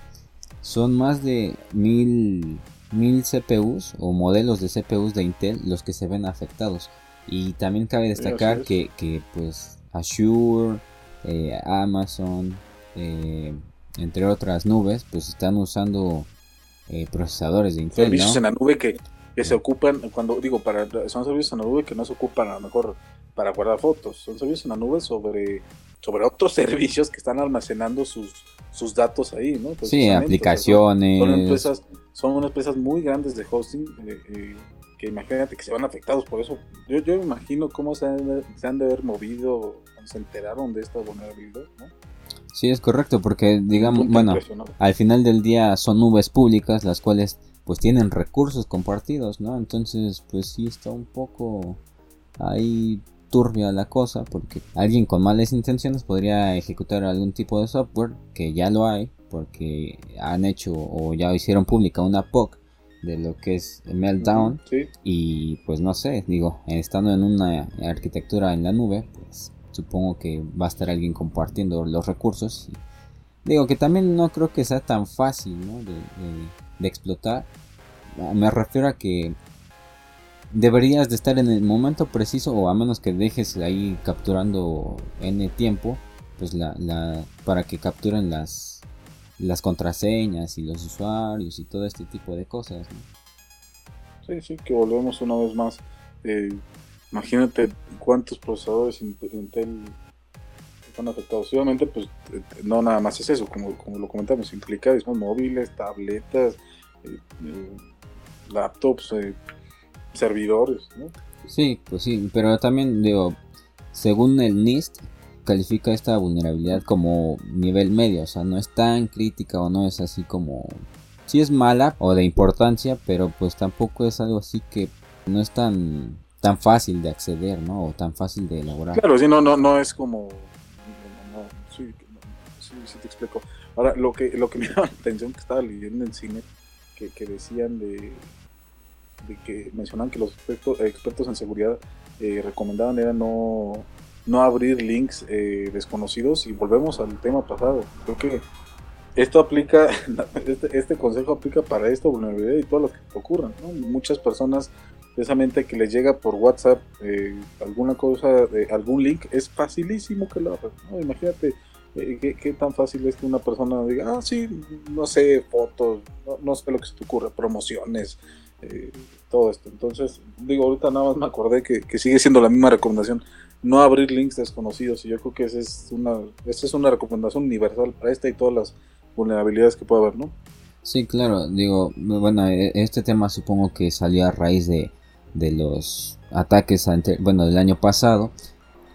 [SPEAKER 2] son más de mil, mil CPUs o modelos de CPUs de Intel los que se ven afectados. Y también cabe destacar que, que pues Azure, eh, Amazon, eh, entre otras nubes, pues están usando eh, procesadores de Intel.
[SPEAKER 1] Servicios en la nube que, se ocupan, cuando digo, para son servicios en la nube que no se ocupan a lo mejor para guardar fotos, son servicios en la nube sobre, sobre otros servicios que están almacenando sus, sus datos ahí, ¿no?
[SPEAKER 2] Sí, aplicaciones.
[SPEAKER 1] Son, empresas, son empresas muy grandes de hosting que imagínate que se van afectados por eso. Yo, yo me imagino cómo se han, se han de haber movido se enteraron de esta vulnerabilidad, ¿no?
[SPEAKER 2] Sí, es correcto, porque digamos, bueno, al final del día son nubes públicas las cuales pues tienen recursos compartidos, ¿no? Entonces, pues sí está un poco ahí turbia la cosa, porque alguien con malas intenciones podría ejecutar algún tipo de software, que ya lo hay, porque han hecho o ya hicieron pública una POC de lo que es Meltdown. Y pues no sé, digo, estando en una arquitectura en la nube, pues supongo que va a estar alguien compartiendo los recursos. digo que también no creo que sea tan fácil de, explotar. Me refiero a que deberías de estar en el momento preciso o a menos que dejes ahí capturando n tiempo pues la, la para que capturen las las contraseñas y los usuarios y todo este tipo de cosas.
[SPEAKER 1] Sí, sí, que volvemos una vez más. Eh, imagínate cuántos procesadores Intel están afectados. Obviamente, pues eh, no nada más es eso, como, como lo comentamos, implica móviles, tabletas, eh, laptops, servidores. ¿no?
[SPEAKER 2] Sí, pues sí, pero también digo, según el NIST, califica esta vulnerabilidad como nivel medio, o sea, no es tan crítica o no es así como... Sí es mala o de importancia, pero pues tampoco es algo así que no es tan tan fácil de acceder, ¿no? O tan fácil de elaborar.
[SPEAKER 1] Claro, sí, no, no, no es como sí, sí, sí, te explico. Ahora, lo que, lo que me llama la atención que estaba leyendo en cine, que, que decían de, de que mencionaban que los expertos, expertos en seguridad eh, recomendaban era no, no abrir links eh, desconocidos y volvemos al tema pasado. Creo que esto aplica, este, este consejo aplica para esto, vulnerabilidad y todo lo que ocurra. ¿no? Muchas personas, precisamente que les llega por WhatsApp eh, alguna cosa, algún link, es facilísimo que lo abran. Imagínate ¿qué, ¿qué, tan fácil es que una persona diga, ah, sí, no sé, fotos, no, no sé lo que se te ocurre, promociones, eh, todo esto. Entonces, digo, ahorita nada más me acordé que, que, sigue siendo la misma recomendación, no abrir links desconocidos. Y yo creo que esa es una, esa es una recomendación universal para esta y todas las vulnerabilidades que puede haber, ¿no?
[SPEAKER 2] Sí, claro, digo, bueno, e, este tema supongo que salió a raíz de, de los ataques, ante, bueno, del año pasado,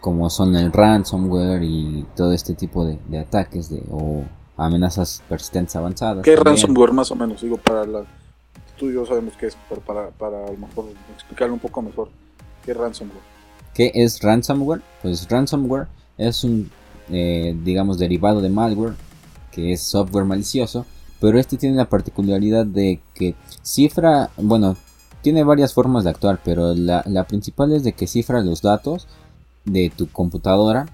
[SPEAKER 2] como son el ransomware y todo este tipo de, de ataques de, o amenazas persistentes avanzadas.
[SPEAKER 1] ¿Qué ransomware más o menos? Digo, para la tú y yo sabemos qué es, pero para, para a lo mejor explicarlo un poco mejor, ¿qué es ransomware?
[SPEAKER 2] ¿Qué es ransomware? Pues ransomware es un, eh, digamos, derivado de malware, que es software malicioso, pero este tiene la particularidad de que cifra, bueno, tiene varias formas de actuar, pero la, la principal es de que cifra los datos de tu computadora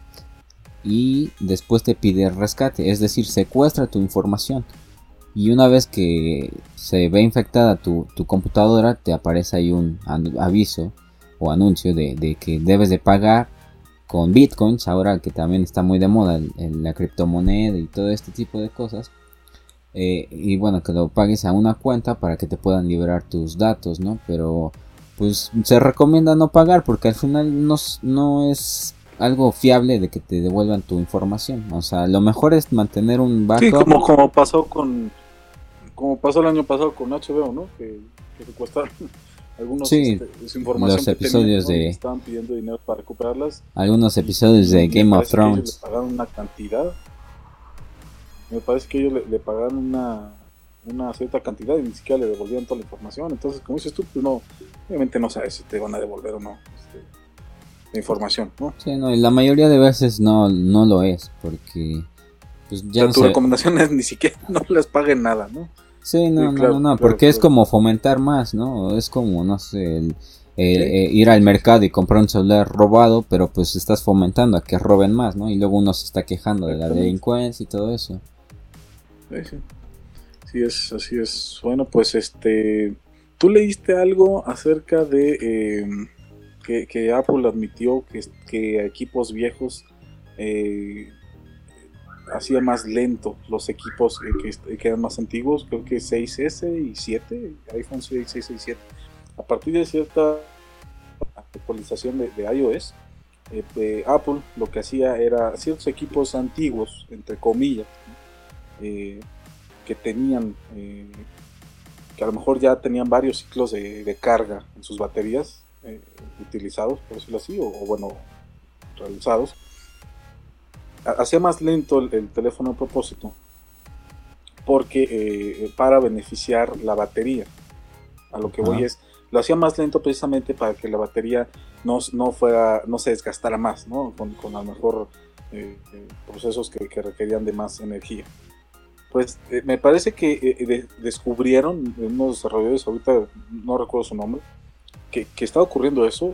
[SPEAKER 2] y después te pide rescate, es decir, secuestra tu información. Y una vez que se ve infectada tu, tu computadora, te aparece ahí un aviso o anuncio de, que debes de pagar con bitcoins, ahora que también está muy de moda la criptomoneda y todo este tipo de cosas. Eh, y bueno, que lo pagues a una cuenta para que te puedan liberar tus datos, ¿no? Pero pues se recomienda no pagar porque al final no, no es algo fiable de que te devuelvan tu información. O sea, lo mejor es mantener un
[SPEAKER 1] backup. Sí, como, como pasó con como pasó el año pasado con HBO, ¿no? Que, que secuestraron algunos
[SPEAKER 2] sí, este, información los episodios de
[SPEAKER 1] estaban pidiendo dinero para recuperarlas.
[SPEAKER 2] Algunos episodios de Game of Thrones.
[SPEAKER 1] le pagaron una cantidad. Me parece que ellos le, pagaron una, una cierta cantidad y ni siquiera le devolvían toda la información. Entonces, como dices tú, pues no, obviamente no sabes si te van a devolver o no este, la información, ¿no?
[SPEAKER 2] Sí, no, y la mayoría de veces no, no lo es, porque pues ya
[SPEAKER 1] tu recomendación es ni siquiera no les paguen nada, ¿no?
[SPEAKER 2] Sí, no, no, no, porque es como fomentar más, ¿no? Es como, no sé, el, eh, ir al mercado y comprar un celular robado, pero pues estás fomentando a que roben más, ¿no? Y luego uno se está quejando de la delincuencia y todo eso.
[SPEAKER 1] Sí, sí. Es, así es. Bueno, pues este, ¿tú leíste algo acerca de em, que, Apple admitió que, que equipos viejos eh, hacía más lento los equipos que, que, eran más antiguos, creo que 6S y 7, iPhone 6, 6 y 7. A partir de cierta actualización de, iOS, eh, Apple lo que hacía era ciertos equipos antiguos, entre comillas, eh, que tenían, eh, que a lo mejor ya tenían varios ciclos de, carga en sus baterías utilizados, por decirlo así, o, o bueno, realizados hacía más lento el, teléfono a propósito porque eh, para beneficiar la batería. A lo que voy es lo hacía más lento precisamente para que la batería no, no fuera no se desgastara más ¿no? con, con a lo mejor eh, eh, procesos que, requerían de más energía. Pues me parece que descubrieron unos desarrolladores ahorita no recuerdo su nombre que, que está ocurriendo eso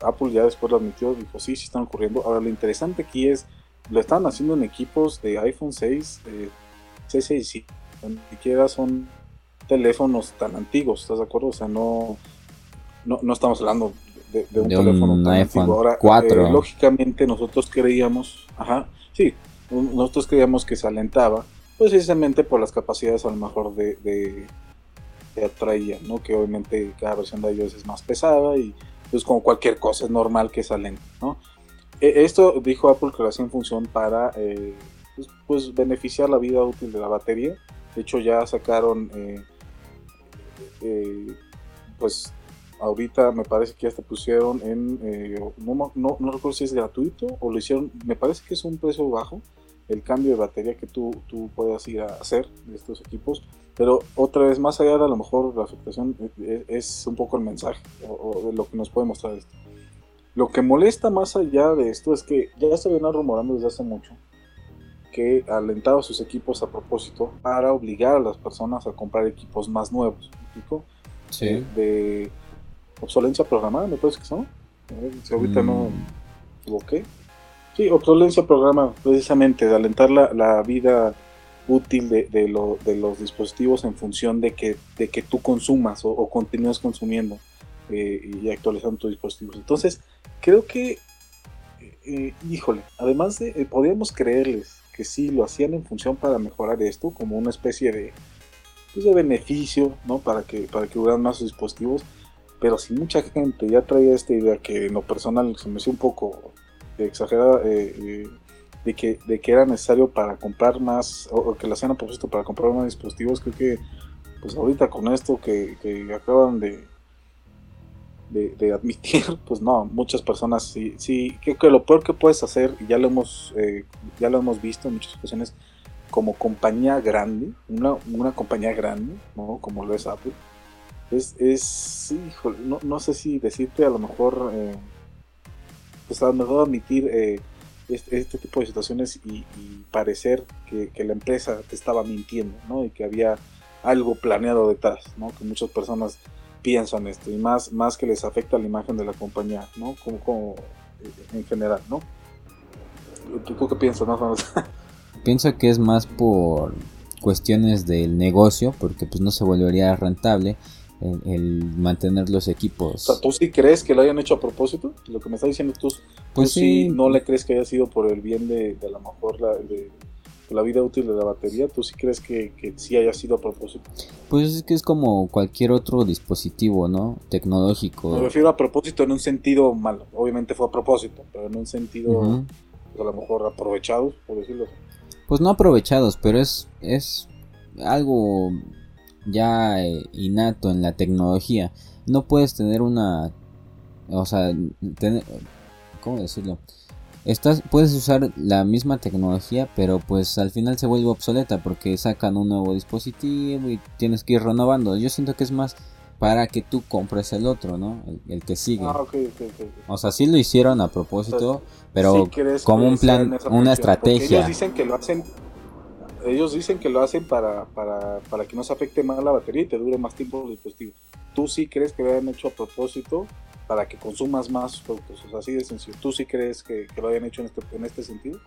[SPEAKER 1] Apple ya después lo admitió dijo sí sí están ocurriendo ahora lo interesante aquí es lo estaban haciendo en equipos de iPhone 6, eh, C6 ni siquiera son teléfonos tan antiguos, ¿estás de acuerdo? O sea, no, no, estamos hablando de, un teléfono tan antiguo. Ahora, 4. Eh, lógicamente nosotros creíamos, ajá, sí, nosotros creíamos que se alentaba, pues precisamente por las capacidades a lo mejor de, de que atraía, ¿no? Que obviamente cada versión de iOS es más pesada y pues como cualquier cosa es normal que se alente, ¿no? E, esto dijo Apple que lo hacía en función para eh, pues, pues, beneficiar la vida útil de la batería. De hecho ya sacaron, eh, eh, pues ahorita me parece que ya te pusieron en, no, no, no, recuerdo si es gratuito o lo hicieron, me parece que es un precio bajo el cambio de batería que tú, tú puedas ir a hacer de estos equipos. Pero otra vez, más allá de a lo mejor la afectación, es, un poco el mensaje o, o, lo que nos puede mostrar esto. Lo que molesta más allá de esto es que ya se viene rumorando desde hace mucho que alentaba a sus equipos a propósito para obligar a las personas a comprar equipos más nuevos. ¿me
[SPEAKER 2] Sí.
[SPEAKER 1] Eh, de obsolencia programada, me parece que son. A ver si ahorita no
[SPEAKER 2] Mm,
[SPEAKER 1] me equivoqué. Sí, obsolencia programada, precisamente de alentar la, la vida útil de, de, lo- de los dispositivos en función de que, de que tú consumas o, o continúes consumiendo eh, y actualizando tus dispositivos. Entonces, creo que, eh, eh, híjole, además de, podríamos creerles que sí lo hacían en función para mejorar esto, como una especie de, pues, de beneficio, ¿no? Para que, para que duraran más sus dispositivos. Pero si mucha gente ya traía esta idea que en lo personal se me hacía un poco exagerada, eh, de, que, de que era necesario para comprar más, o, o que lo hacían a propósito para comprar más dispositivos, creo que pues ahorita con esto que, que acaban de, de, admitir, pues no, muchas personas sí, sí, creo que lo peor que puedes hacer, y ya lo hemos, eh, ya lo hemos visto en muchas ocasiones, como compañía grande, una, una compañía grande, ¿no? Como lo es Apple, es, es híjole, no, no sé si decirte a lo mejor, eh, pues a lo mejor admitir eh, este, este tipo de situaciones y, y parecer que, que la empresa te estaba mintiendo, ¿no? Y que había algo planeado detrás, ¿no? Que muchas personas piensan esto y más, más que les afecta la imagen de la compañía, ¿no? Como, como en general, ¿no? ¿Tú, tú qué piensas, más o menos?
[SPEAKER 2] Pienso que es más por cuestiones del negocio, porque pues no se volvería rentable el, el mantener los
[SPEAKER 1] O
[SPEAKER 2] equipos.
[SPEAKER 1] sea, ¿tú sí crees que lo hayan hecho a propósito? Lo que me está diciendo tú,
[SPEAKER 2] Pues
[SPEAKER 1] tú sí
[SPEAKER 2] sí.
[SPEAKER 1] no le crees que haya sido por el bien de, de a lo mejor la, de la vida útil de la batería, ¿tú sí crees que, que sí haya sido a propósito?
[SPEAKER 2] Pues es que es como cualquier otro dispositivo, ¿no? Tecnológico.
[SPEAKER 1] Me refiero a propósito en un sentido malo, obviamente fue a propósito, pero en un sentido pues, a lo mejor aprovechado, por decirlo así.
[SPEAKER 2] Pues no aprovechados, pero es, es algo ya eh, innato en la tecnología. No puedes tener una... O sea, tener, ¿cómo decirlo? Estás, puedes usar la misma tecnología, pero pues al final se vuelve obsoleta porque sacan un nuevo dispositivo y tienes que ir renovando. Yo siento que es más para que tú compres el otro, ¿no? El, el que sigue.
[SPEAKER 1] Ah.
[SPEAKER 2] O sea, sí lo hicieron a propósito, pero
[SPEAKER 1] ¿Sí crees
[SPEAKER 2] como un plan, una estrategia.
[SPEAKER 1] Ellos dicen que lo hacen, ellos dicen que lo hacen para, para, para que no se afecte más la batería y te dure más tiempo el dispositivo. ¿Tú sí crees que lo hayan hecho a propósito para que consumas más productos? O sea, así de sencillo. ¿Tú sí crees que, que lo hayan hecho en este, en este sentido?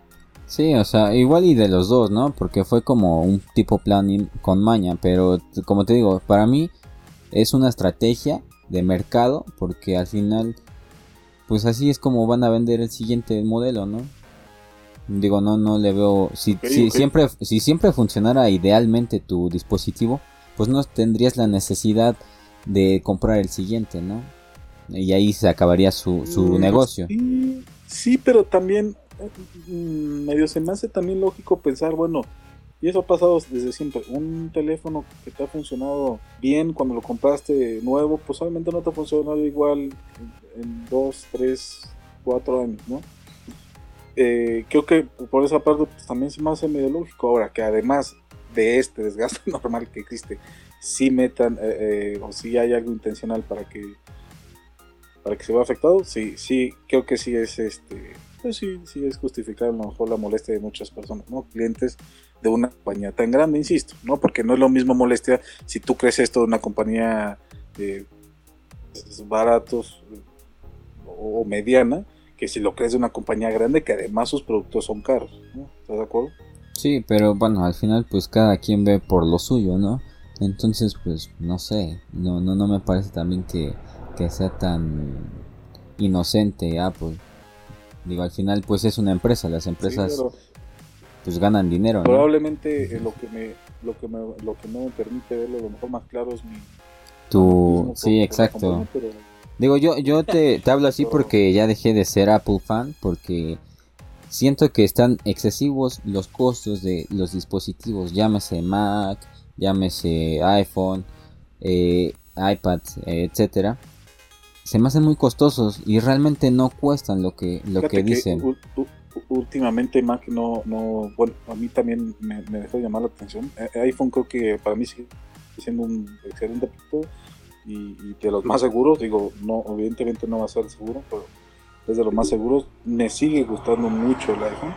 [SPEAKER 2] Sí, o sea, igual y de los dos, ¿no? Porque fue como un tipo planning con maña, pero como te digo, para mí es una estrategia de mercado, porque al final, pues así es como van a vender el siguiente modelo, ¿no? Digo, no, no le veo. Si, si siempre, si siempre funcionara idealmente tu dispositivo, pues no tendrías la necesidad de comprar el siguiente, ¿no? Y ahí se acabaría su, su
[SPEAKER 1] Mm,
[SPEAKER 2] negocio.
[SPEAKER 1] Sí, sí, pero también mm, medio se me hace también lógico pensar, bueno, y eso ha pasado desde siempre. Un teléfono que te ha funcionado bien cuando lo compraste nuevo, pues obviamente no te ha funcionado igual en, en dos, tres, cuatro años, ¿no? Eh, creo que por esa parte pues, también se me hace medio lógico. Ahora que además de este desgaste normal que existe, sí metan eh, eh, o si hay algo intencional para que para que se vea afectado, sí, sí, creo que sí es este, pues sí, sí es justificar a lo mejor la molestia de muchas personas, ¿no? Clientes de una compañía tan grande, insisto, ¿no? Porque no es lo mismo molestia si tú crees esto de una compañía de baratos o mediana, que si lo crees de una compañía grande que además sus productos son caros, ¿no? ¿Estás de acuerdo?
[SPEAKER 2] Sí, pero bueno, al final pues cada quien ve por lo suyo, ¿no? Entonces pues no sé, no no no me parece también que, que sea tan inocente Apple. Digo, al final pues es una empresa, las empresas
[SPEAKER 1] Sí,
[SPEAKER 2] pues ganan dinero, ¿no?
[SPEAKER 1] probablemente eh, lo que me lo que me lo que no me permite verlo a lo mejor más claro es mi
[SPEAKER 2] Tu sí, exacto.
[SPEAKER 1] pero-
[SPEAKER 2] Digo, yo yo te, te hablo así porque ya dejé de ser Apple fan porque siento que están excesivos los costos de los dispositivos, llámese Mac, llámese iPhone, eh, iPad, eh, etcétera. Se me hacen muy costosos y realmente no cuestan lo que lo
[SPEAKER 1] Fíjate
[SPEAKER 2] que dicen.
[SPEAKER 1] u- últimamente Mac no, no, bueno, a mí también me, me dejó de llamar la atención. Eh, iPhone creo que para mí sigue siendo un excelente producto y, y de los más seguros, digo, no, evidentemente no va a ser seguro, pero es de los más seguros. Me sigue gustando mucho el iPhone.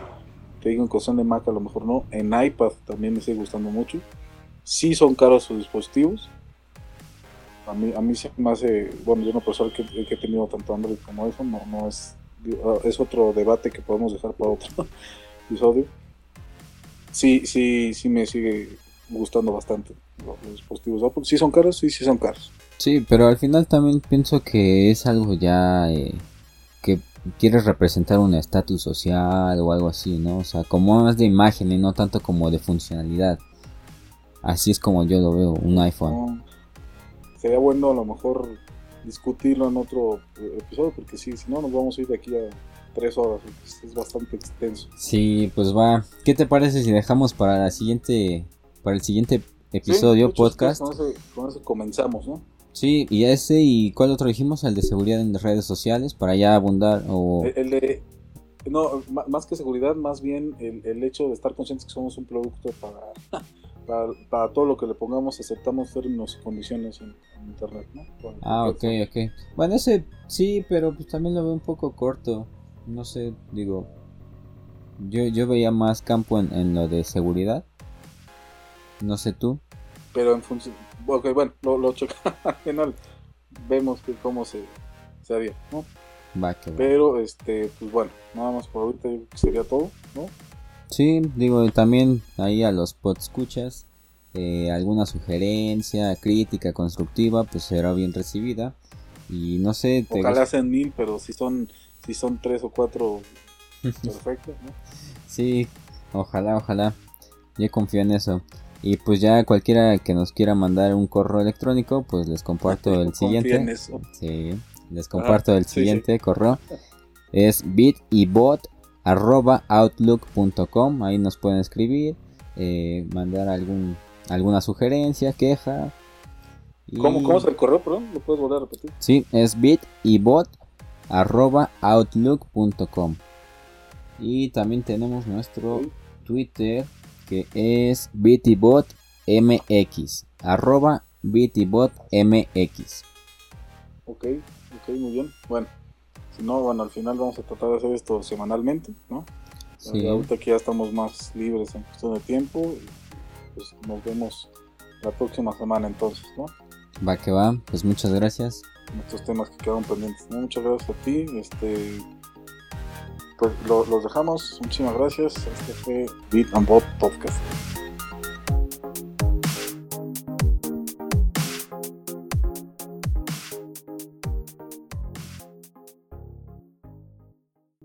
[SPEAKER 1] te digo en cuestión de Mac a lo mejor no, en iPad también me sigue gustando mucho. Sí son caros sus dispositivos. A mí, a mí se me hace, bueno, yo no personal que, que he tenido tanto Android como iPhone, no, no es, ah, es otro debate que podemos dejar para otro episodio. Sí, sí, sí me sigue gustando bastante los, dispositivos Apple. Sí son caros, sí, sí son caros.
[SPEAKER 2] Sí, pero al final también pienso que es algo ya eh, que quieres representar un estatus social o algo así, ¿no? O sea, como más de imagen y no tanto como de funcionalidad. Así es como yo lo veo, un iPhone.
[SPEAKER 1] No, sería bueno a lo mejor discutirlo en otro eh, episodio, porque sí, si no nos vamos a ir de aquí a tres horas, es, bastante extenso.
[SPEAKER 2] Sí, pues va. ¿Qué te parece si dejamos para la siguiente, para el siguiente
[SPEAKER 1] Sí,
[SPEAKER 2] episodio,
[SPEAKER 1] hecho,
[SPEAKER 2] podcast?
[SPEAKER 1] Con ese, con ese comenzamos, ¿no?
[SPEAKER 2] Sí, y ese y cuál otro dijimos, el de seguridad en redes sociales, para ya abundar o...
[SPEAKER 1] El, el de, no, más que seguridad, más bien el, el hecho de estar conscientes que somos un producto para, para, para todo lo que le pongamos, aceptamos términos y condiciones en, en Internet, ¿no?
[SPEAKER 2] Ah, ok, ok. Bueno, ese sí, pero pues también lo veo un poco corto. No sé, digo. Yo, yo veía más campo en, en lo de seguridad. No sé tú.
[SPEAKER 1] Pero en función. Ok, bueno, lo, lo. Al final vemos que cómo se, se haría, ¿no?
[SPEAKER 2] Va, que va.
[SPEAKER 1] Pero, este, pues bueno, nada más por ahorita yo creo que sería todo, ¿no?
[SPEAKER 2] Sí, digo, también ahí a los podscuchas. Eh, alguna sugerencia, crítica constructiva, pues será bien recibida. Y no sé, te
[SPEAKER 1] Ojalá sean mil, pero si son, si son tres o cuatro, perfecto, ¿no?
[SPEAKER 2] Sí, ojalá, ojalá. Yo confío en eso. Y pues ya cualquiera que nos quiera mandar un correo electrónico, pues les comparto el
[SPEAKER 1] Confía en
[SPEAKER 2] siguiente.
[SPEAKER 1] eso.
[SPEAKER 2] Sí, les comparto el
[SPEAKER 1] sí,
[SPEAKER 2] siguiente correo. Es bitybot@outlook.com. Ahí nos pueden escribir, eh, mandar algún alguna sugerencia, queja. Y-
[SPEAKER 1] ¿Cómo, ¿Cómo es el correo, perdón? ¿Lo puedes volver a repetir?
[SPEAKER 2] Sí, es bitybot@outlook.com. Y también tenemos nuestro. Twitter que es bitybotmx arroba bitybotmx
[SPEAKER 1] Ok, ok, muy bien. Bueno, si no, bueno, al final vamos a tratar de hacer esto semanalmente, ¿no?
[SPEAKER 2] Sí.
[SPEAKER 1] Ahorita que ya estamos más libres en cuestión de tiempo, y, pues nos vemos la próxima semana entonces, ¿no?
[SPEAKER 2] va que va pues muchas gracias
[SPEAKER 1] estos temas que quedaron pendientes. ¿no? Muchas gracias a ti. Este, pues lo- los dejamos. Muchísimas gracias. Este fue Beat and Bot Podcast.